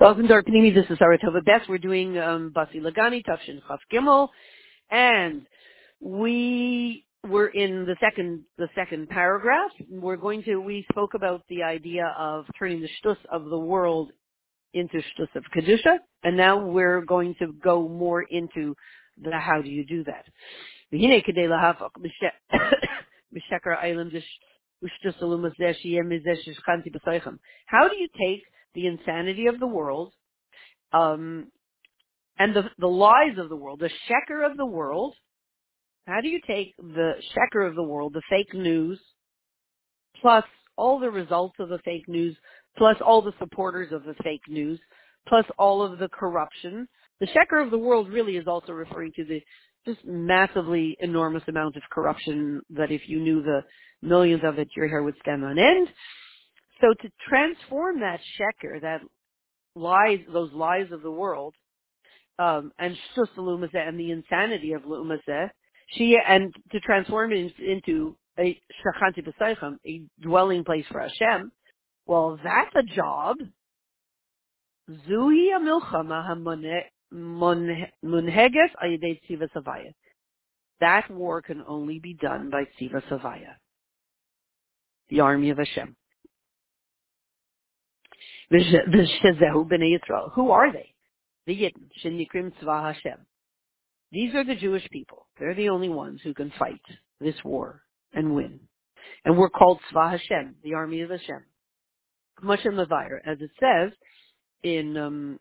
Welcome to our Panini. This is Saratova Best. We're doing um, Basi Lagani, Tafshin Chaf Gimel, and we were in the second the second paragraph. We're going to we spoke about the idea of turning the shtus of the world into shtus of kedusha, and now we're going to go more into the how do you do that. How do you take the insanity of the world, um, and the, the lies of the world, the sheker of the world. How do you take the sheker of the world, the fake news, plus all the results of the fake news, plus all the supporters of the fake news, plus all of the corruption? The sheker of the world really is also referring to the just massively enormous amount of corruption that if you knew the millions of it, your hair would stand on end. So to transform that sheker, that lies, those lies of the world, um, and shtus and the insanity of lumazeh, she and to transform it into a shachanti b'saycham, a dwelling place for Hashem. Well, that's a job. Zui milchama munheges ayidei tziva savaya. That war can only be done by tziva savaya, the army of Hashem. Who are they? The Yidden, Shenikrim Tzva Hashem. These are the Jewish people. They're the only ones who can fight this war and win. And we're called Tzva Hashem, the army of Hashem. Moshe Mavir, as it says in um,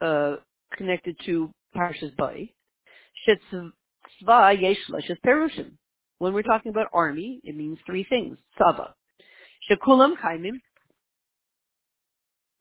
uh, connected to Parshas Bay, Tzva Yeshla Perushim. When we're talking about army, it means three things. Tzava. Shekulam Kaimim,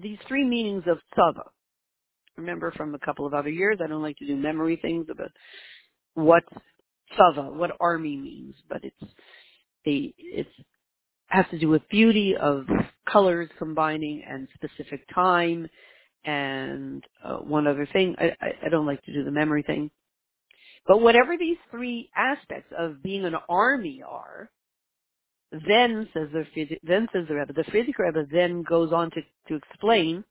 these three meanings of tzava. Remember from a couple of other years, I don't like to do memory things about what tzava, what army means, but it's a, it's has to do with beauty of colors combining and specific time and uh, one other thing. I, I, I don't like to do the memory thing. But whatever these three aspects of being an army are, then says the then says the Rebbe, the Frierdiker Rebbe then goes on to, to explain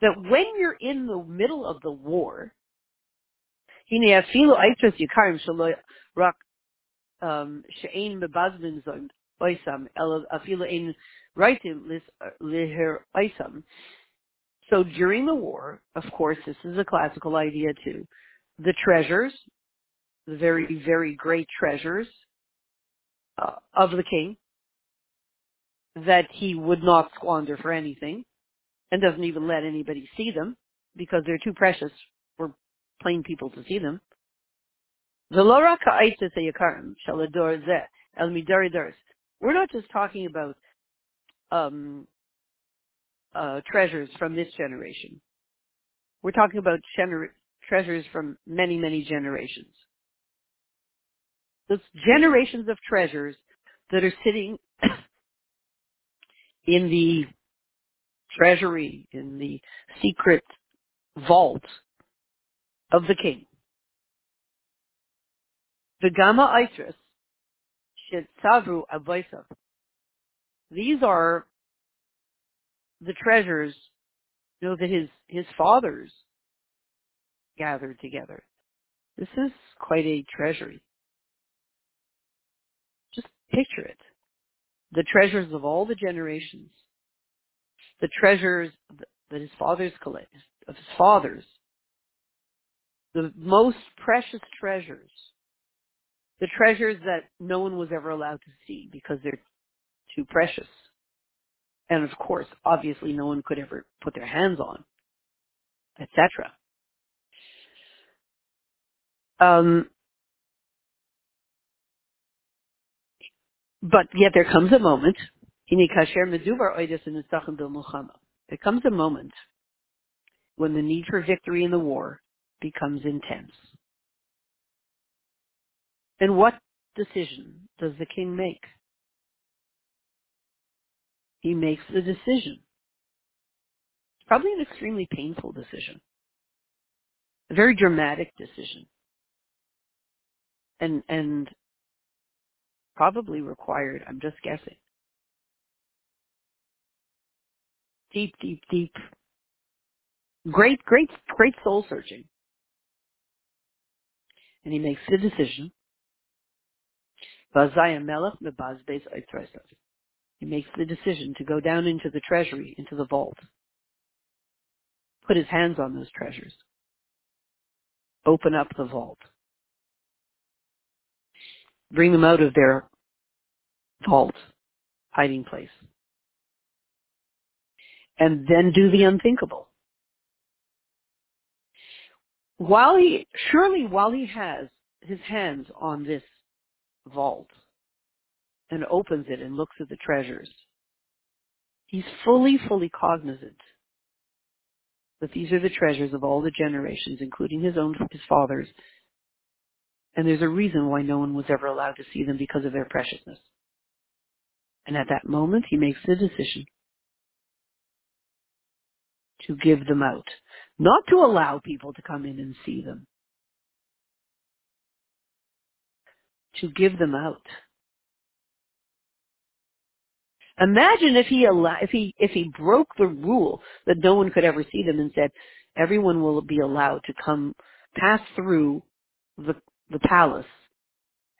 that when you're in the middle of the war, um, so during the war, of course, this is a classical idea too. The treasures, the very, very great treasures uh, of the king, that he would not squander for anything and doesn't even let anybody see them because they're too precious for plain people to see them. The. We're not just talking about um, uh, treasures from this generation. We're talking about gener- treasures from many, many generations. Those generations of treasures that are sitting in the treasury, in the secret vault of the king. The Gamma Itris Shitzavru Avoisav. These are the treasures you know, that his, his fathers gathered together. This is quite a treasury. Just picture it the treasures of all the generations, the treasures that his fathers collected, of his fathers, the most precious treasures, the treasures that no one was ever allowed to see because they're too precious. And of course, obviously no one could ever put their hands on, etc. Um, But yet there comes a moment, there comes a moment when the need for victory in the war becomes intense. And what decision does the king make? He makes the decision. Probably an extremely painful decision. A very dramatic decision. And, and probably required, I'm just guessing, deep, deep, deep, great, great, great soul searching. And he makes the decision. He makes the decision to go down into the treasury, into the vault, put his hands on those treasures, open up the vault, bring them out of their vault hiding place, and then do the unthinkable. While he, surely while he has his hands on this vault and opens it and looks at the treasures, he's fully, fully cognizant that these are the treasures of all the generations, including his own, his father's, and there's a reason why no one was ever allowed to see them because of their preciousness. And at that moment, he makes the decision to give them out. Not to allow people to come in and see them. To give them out. Imagine if he allow, if he if he broke the rule that no one could ever see them and said everyone will be allowed to come pass through the the palace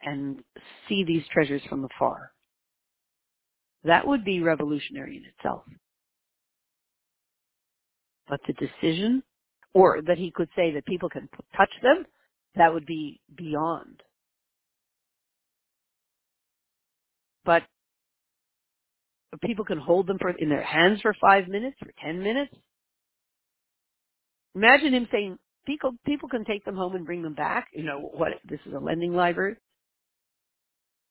and see these treasures from afar. That would be revolutionary in itself. But the decision, or that he could say that people can touch them, that would be beyond. But people can hold them for, in their hands for five minutes, for ten minutes. Imagine him saying, people, people can take them home and bring them back. You know, what, this is a lending library.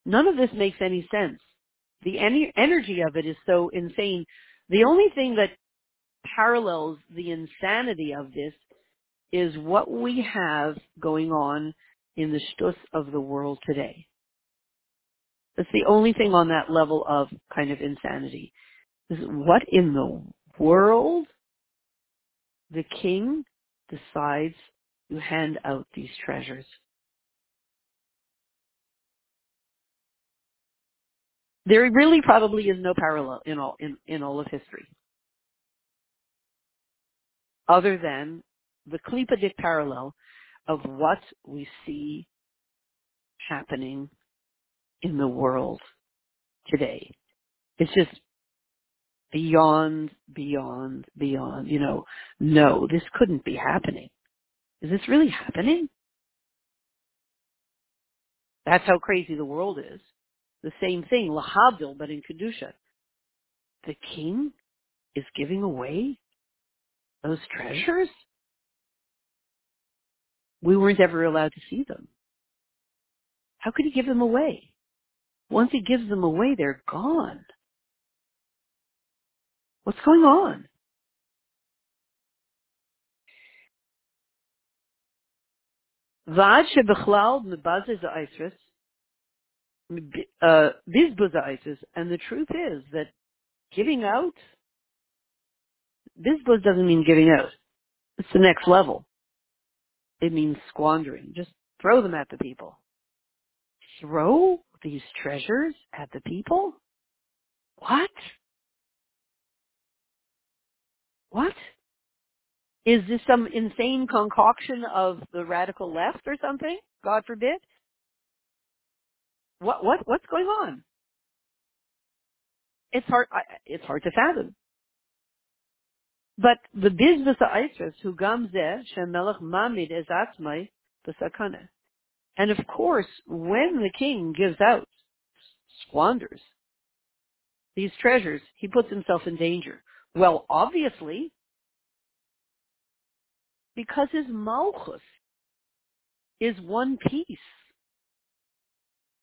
None of this makes any sense. The energy of it is so insane. The only thing that parallels the insanity of this is what we have going on in the shtus of the world today. That's the only thing on that level of kind of insanity. What in the world the king decides to hand out these treasures. There really probably is no parallel in all in, in all of history other than the Klippadik parallel of what we see happening in the world today. It's just beyond, beyond, beyond, you know, no, this couldn't be happening. Is this really happening? That's how crazy the world is. The same thing, Lahavdil, but in Kedusha. The king is giving away those treasures? We weren't ever allowed to see them. How could he give them away? Once he gives them away, they're gone. What's going on? ועד שבכלל מבזז האיסרס, בזבוז האיסרס, and the truth is that giving out Bizbuz doesn't mean giving out. It's the next level. It means squandering. Just throw them at the people. Throw these treasures at the people? What? What? Is this some insane concoction of the radical left or something? God forbid. What what what's going on? It's hard. It's hard to fathom. But the bizbus ha'isras who gam zeh shemelech mamid es atzmai b'sakana. And of course, when the king gives out, squanders these treasures, he puts himself in danger. Well, obviously, because his malchus is one piece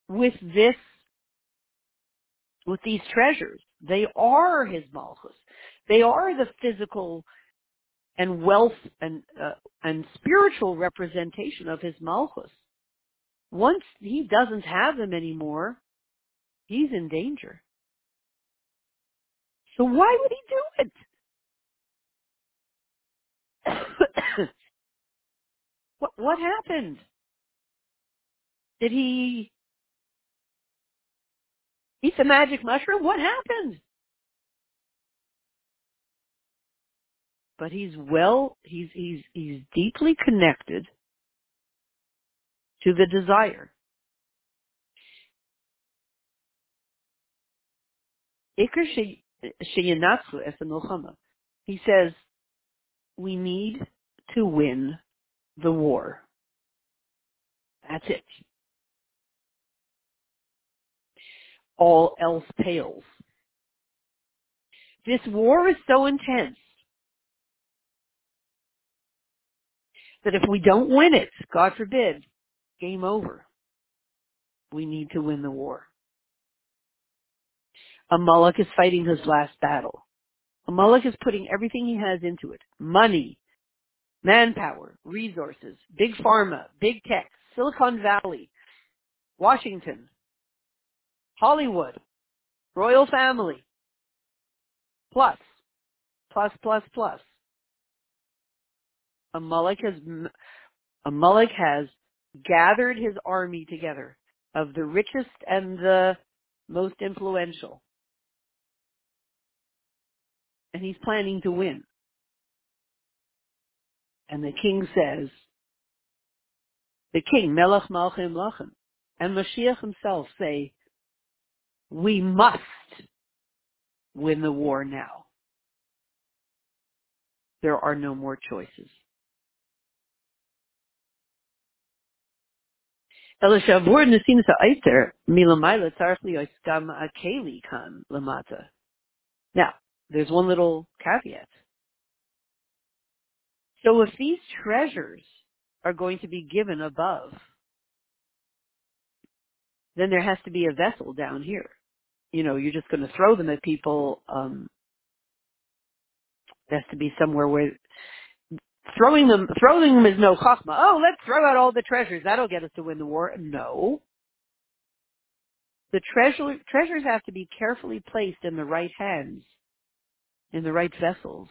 with this, with these treasures. They are his malchus. They are the physical and wealth and uh, and spiritual representation of his malchus. Once he doesn't have them anymore, he's in danger. So why would he do it? what what happened? Did he eat the magic mushroom? What happened? But he's well he's he's he's deeply connected to the desire. Iker es. He says we need to win the war. That's it. All else pales. This war is so intense that if we don't win it, God forbid, game over. We need to win the war. Amalek is fighting his last battle. Amalek is putting everything he has into it. Money, manpower, resources, big pharma, big tech, Silicon Valley, Washington, Hollywood, royal family, plus, plus, plus, plus. Amalek has, Amalek has gathered his army together of the richest and the most influential and he's planning to win. And the king says, the king, Melech Malchim Lachem, and Mashiach himself say, we must win the war now. There are no more choices. Now, there's one little caveat. So if these treasures are going to be given above, then there has to be a vessel down here. You know, you're just going to throw them at people. Um, there has to be somewhere where throwing them throwing them is no chachma. Oh, let's throw out all the treasures. That'll get us to win the war. No. The treasure, treasures have to be carefully placed in the right hands, in the right vessels.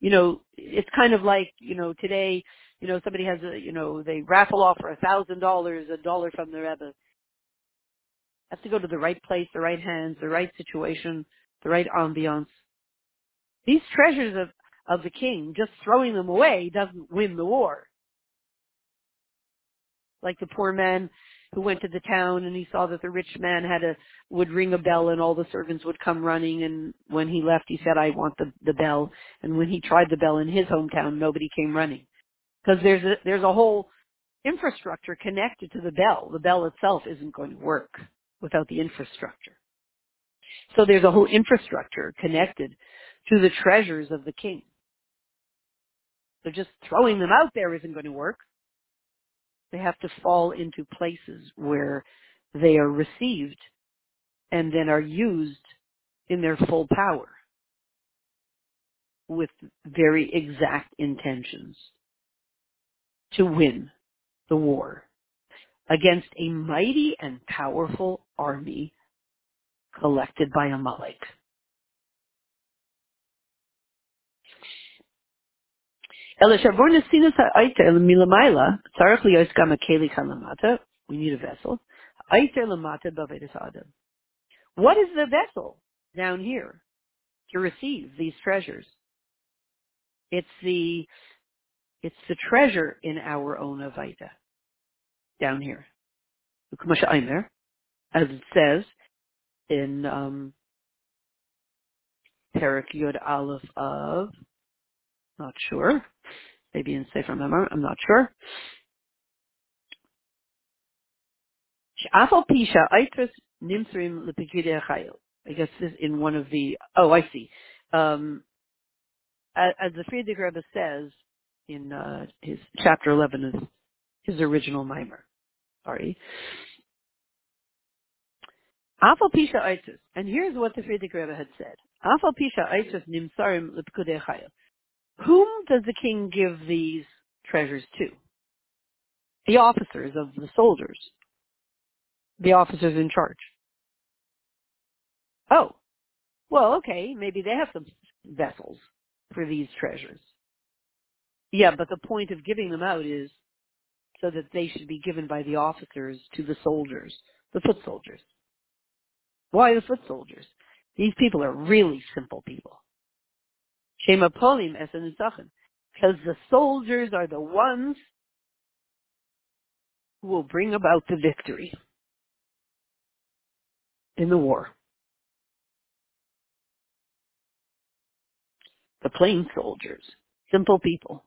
You know, it's kind of like, you know, today, you know, somebody has a, you know, they raffle off for a thousand dollars, a dollar from the Rebbe. Has to go to the right place, the right hands, the right situation, the right ambiance. These treasures of of the king, just throwing them away doesn't win the war. Like the poor man who went to the town and he saw that the rich man had a would ring a bell and all the servants would come running. And when he left he said I want the the bell. And when he tried the bell in his hometown nobody came running. Because there's a there's a whole infrastructure connected to the bell. The bell itself isn't going to work without the infrastructure. So there's a whole infrastructure connected to the treasures of the king. So just throwing them out there isn't going to work. They have to fall into places where they are received and then are used in their full power with very exact intentions to win the war against a mighty and powerful army collected by Amalek. We need a vessel. What is the vessel down here to receive these treasures? It's the it's the treasure in our own Avaita down here. As it says in um, Perak Yod Aleph of not sure, maybe in Sefer Memor, I'm not sure. I guess this in one of the, oh, I see. Um, as the Frierdiker Rebbe says in uh, his chapter 11 of his original mimer, sorry. Afal Pisha. And here's what the Frierdiker Rebbe had said. Afal Pisha Aitzis Nimsarim Lipkudei. Whom does the king give these treasures to? The officers of the soldiers. The officers in charge. Oh, well, okay, maybe they have some vessels for these treasures. Yeah, but the point of giving them out is so that they should be given by the officers to the soldiers, the foot soldiers. Why the foot soldiers? These people are really simple people. Shema Polim Esanisachin. Because the soldiers are the ones who will bring about the victory in the war. The plain soldiers, simple people.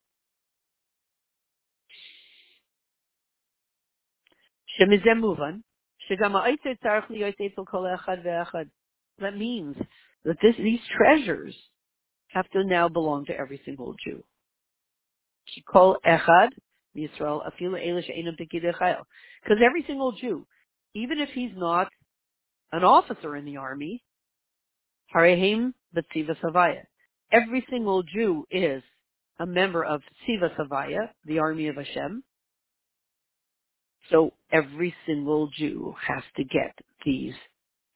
That means that this, these treasures have to now belong to every single Jew. Because every single Jew, even if he's not an officer in the army. Every single Jew is a member of Tziva Savaya, the army of Hashem. So every single Jew has to get these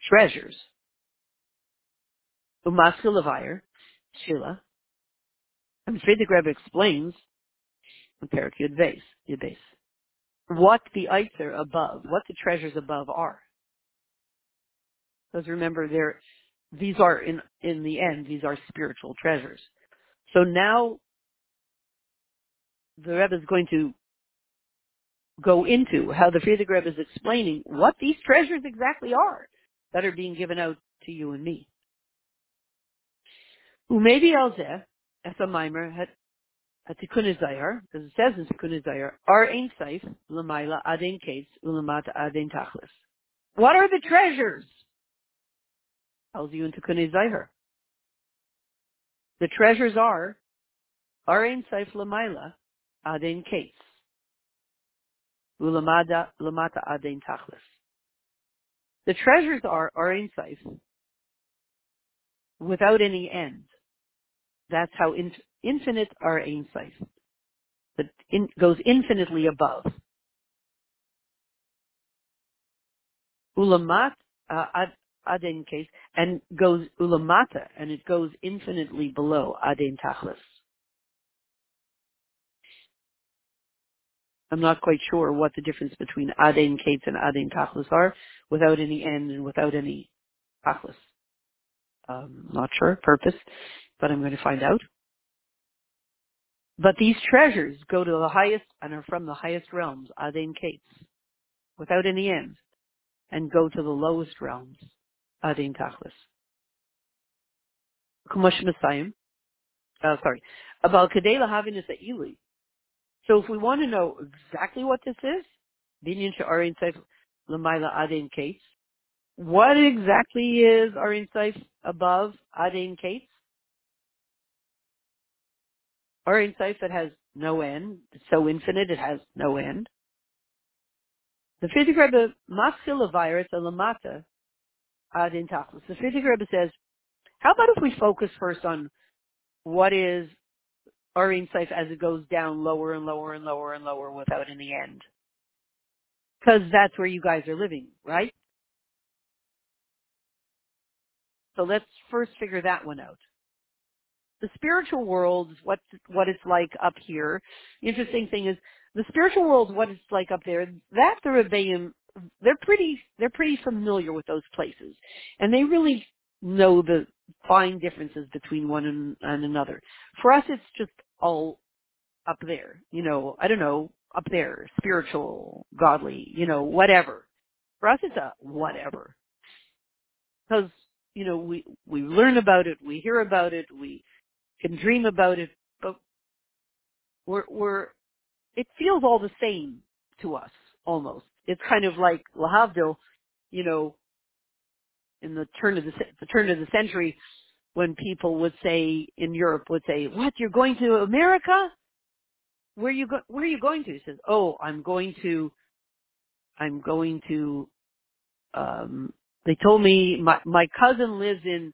treasures. Levire, Shila. And Frierdiker Rebbe explains in Yud Beis, what the Eitzer above, what the treasures above are. Because remember, they're, these are in, in the end, these are spiritual treasures. So now the Rebbe is going to go into how the Frierdiker Rebbe is explaining what these treasures exactly are that are being given out to you and me. Umaydi Alzeh, as a mimer, Tikkun Zayar, because it says in Tikkun Zayar, Ar Ein Seif, Lamaila Aden Kates, Ulamata Aden Tachlis. What are the treasures? Tells you in Tikkun Zayar. The treasures are Ar Ein Seif Lamaila Aden Kates, Ulamada Lamata Aden Tachlis. The treasures are Ar Ein Seif, without any end. That's how in, infinite are Ein Seif. That in, goes infinitely above. Ulamat uh, ad, aden case and goes ulamata and it goes infinitely below aden tachlis. I'm not quite sure what the difference between aden kates and aden tachlis are without any end and without any tachlis. Um, not sure purpose but I'm going to find out. But these treasures go to the highest and are from the highest realms, Aden Kates, without any end, and go to the lowest realms, Aden Tachlis. Kumash Messiah, uh, sorry, about Kadela Havinus at Ili. So if we want to know exactly what this is, Binyan Sha'arin Seif Lamaila Aden Kates, what exactly is our insight above Aden Kates? Or insight that has no end, it's so infinite it has no end. The Frierdiker Rebbe, Maschil virus lamata ad intachlis. The Frierdiker Rebbe says, how about if we focus first on what is our insight as it goes down lower and lower and lower and lower without any end? Because that's where you guys are living, right? So let's first figure that one out the spiritual world is what what it's like up here. The interesting thing is the spiritual world, what it's like up there. That the Rebbeim, they're pretty they're pretty familiar with those places, and they really know the fine differences between one and, and another. For us, it's just all up there. You know, I don't know, up there, spiritual, godly, you know, whatever. For us, it's a whatever. Because, you know, we, we learn about it, we hear about it, we can dream about it, but we're, we're, it feels all the same to us, almost. It's kind of like Lahavdil, you know, in the turn of the, the turn of the century, when people would say in Europe would say, "What? You're going to America? Where you go? Where are you going to?" He says, "Oh, I'm going to, I'm going to, um, They told me my my cousin lives in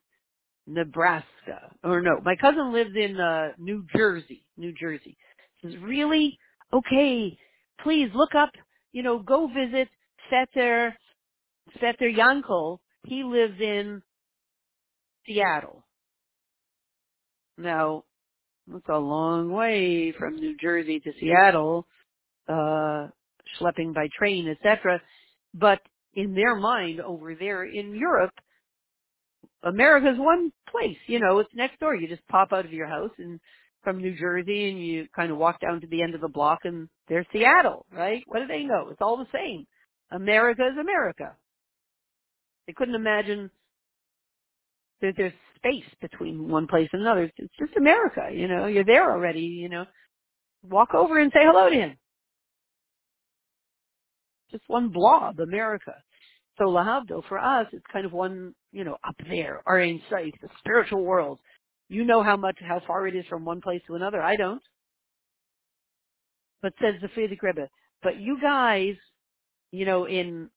Nebraska, or no, my cousin lives in uh New Jersey, New Jersey. Says really okay. Please look up. You know, go visit Setter Setter Yankel. He lives in Seattle. Now, that's a long way from New Jersey to Seattle, uh, schlepping by train, etc. But in their mind over there in Europe, America's one place, you know, it's next door. You just pop out of your house and from New Jersey and you kind of walk down to the end of the block and there's Seattle, right? What do they know? It's all the same. America is America. They couldn't imagine that there's space between one place and another. It's just America, you know, you're there already, you know. Walk over and say hello to him. Just one blob, America. So Lahavdo, for us, it's kind of one, you know, up there, our own sight, the spiritual world. You know how much, how far it is from one place to another. I don't. But says the Frierdiker Rebbe, but you guys, you know, in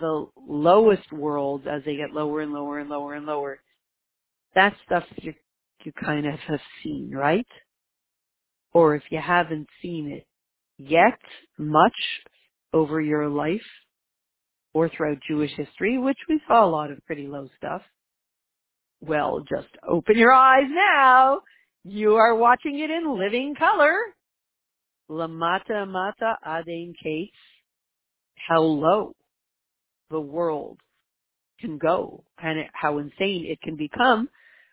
the lowest worlds, as they get lower and lower and lower and lower, that stuff you, you kind of have seen, right? Or if you haven't seen it yet much over your life, or throughout Jewish history, which we saw a lot of pretty low stuff. Well, just open your eyes now. You are watching it in living color. Lamata mata adein kates. How low the world can go and how insane it can become.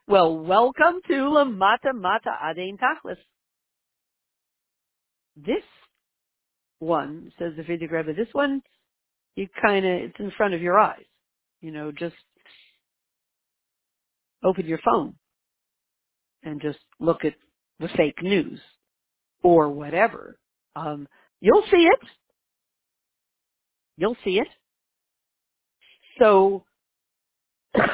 Well, welcome to Lamata mata adein tachlis. This one, says the Frierdiker Rebbe, this one you kind of, it's in front of your eyes. You know, just open your phone and just look at the fake news or whatever. Um, you'll see it. You'll see it. So, says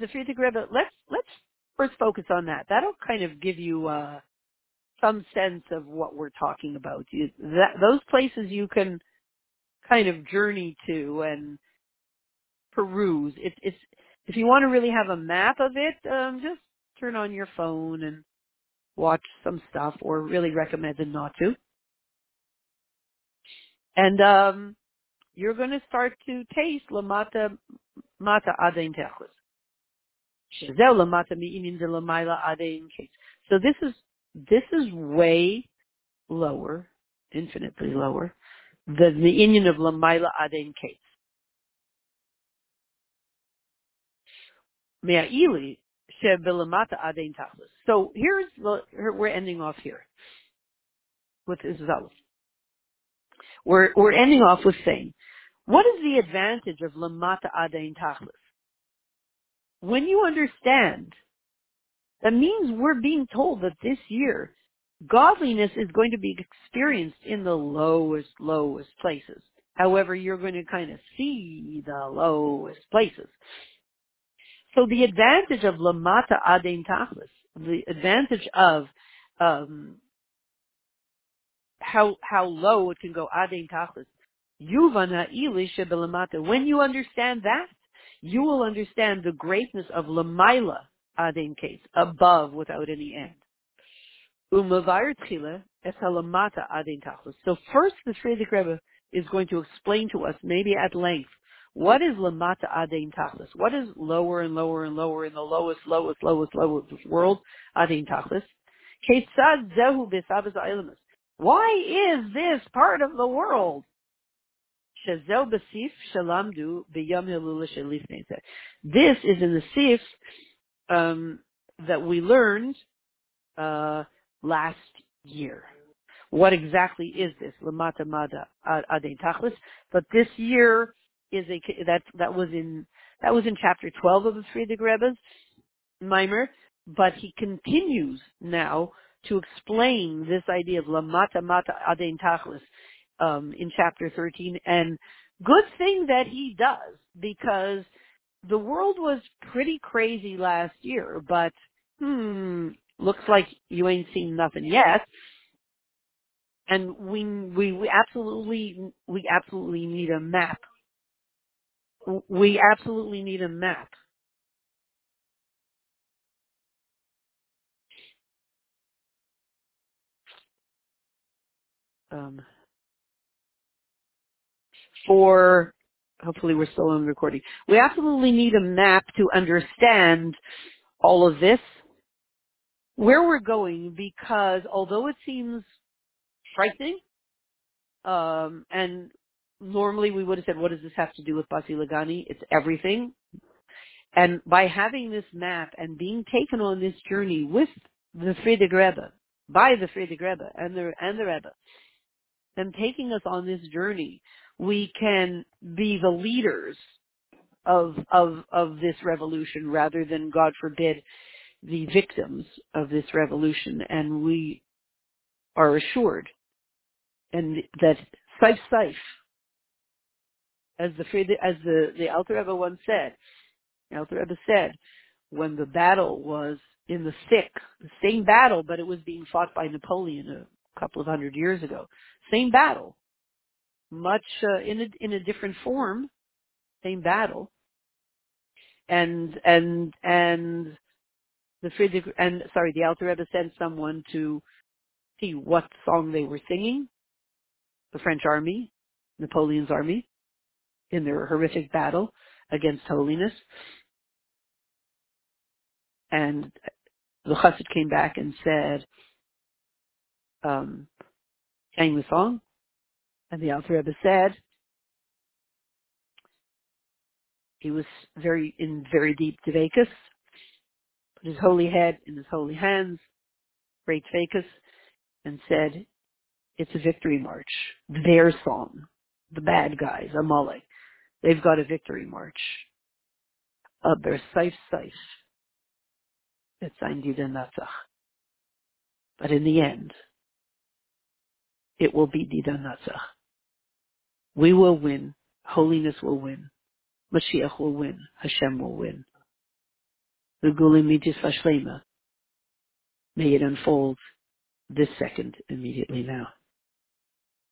the Frierdiker Rebbe, let's, let's first focus on that. That'll kind of give you, uh, some sense of what we're talking about. You, that, those places you can kind of journey to and peruse. It, it's if you want to really have a map of it, um, just turn on your phone and watch some stuff, or really recommend recommended not to. And um, you're going to start to taste lamata mata adein techus. Lamata de adein So this is this is way lower, infinitely lower than the Indian of lamayla adein case. Me'a'ili shebelamata adein tachlis. So here's the, here, we're ending off here with Isabel. We're we're ending off with saying, what is the advantage of lamata adein tachlis? When you understand, that means we're being told that this year godliness is going to be experienced in the lowest, lowest places. However, you're going to kind of see the lowest places. So the advantage of lamata adein tachlis, the advantage of um, how how low it can go adein tachlis, yuvana ilisha belamata. When you understand that, you will understand the greatness of lamaila adein case, above without any end. Umavir tchila es halamata adein tachlis. So first, the Frierdiker Rebbe is going to explain to us, maybe at length, what is lamata adein tachlis? What is lower and lower and lower in the lowest, lowest, lowest, lowest world? Adein tachlis. Zehu. Why is this part of the world? This is in the sif um, that we learned uh, last year. What exactly is this? Lamata mada adein tachlis. But this year is a that that was in that was in chapter 12 of the Frierdiker Rebbe's Mimer, but he continues now to explain this idea of lamata mata adein tachlis um, in chapter 13. And good thing that he does because the world was pretty crazy last year, but hmm, looks like you ain't seen nothing yet. And we we we absolutely we absolutely need a map we absolutely need a map. Um, for hopefully we're still on recording. We absolutely need a map to understand all of this, where we're going, because although it seems frightening, um, and normally we would have said, what does this have to do with Basi Lagani? It's everything. And by having this map and being taken on this journey with the Frierdiker Rebbe, by the Frierdiker Rebbe and the, and the Rebbe, them taking us on this journey, we can be the leaders of, of, of this revolution rather than, God forbid, the victims of this revolution. And we are assured and that Saif Saif, as the, as the, the Alter Rebbe once said, Alter Rebbe said, when the battle was in the thick, the same battle, but it was being fought by Napoleon a couple of hundred years ago. Same battle, much uh, in a in a different form, same battle, and and and the Frierdiker and sorry, the Alter Rebbe sent someone to see what song they were singing. The French army, Napoleon's army, in their horrific battle against holiness, and the chassid came back and said, um, sang the song, and the Alter Rebbe said he was very in very deep dvekus, put his holy head in his holy hands, great dvekus, and said, "It's a victory march. Their song, the bad guys, Amalek, they've got a victory march. Their saif saif. It's ein Dida Natzach. But in the end, it will be Dida Natzach. We will win. Holiness will win. Mashiach will win. Hashem will win. The Gulim Mitzvah Shlema. May it unfold this second immediately mm. now.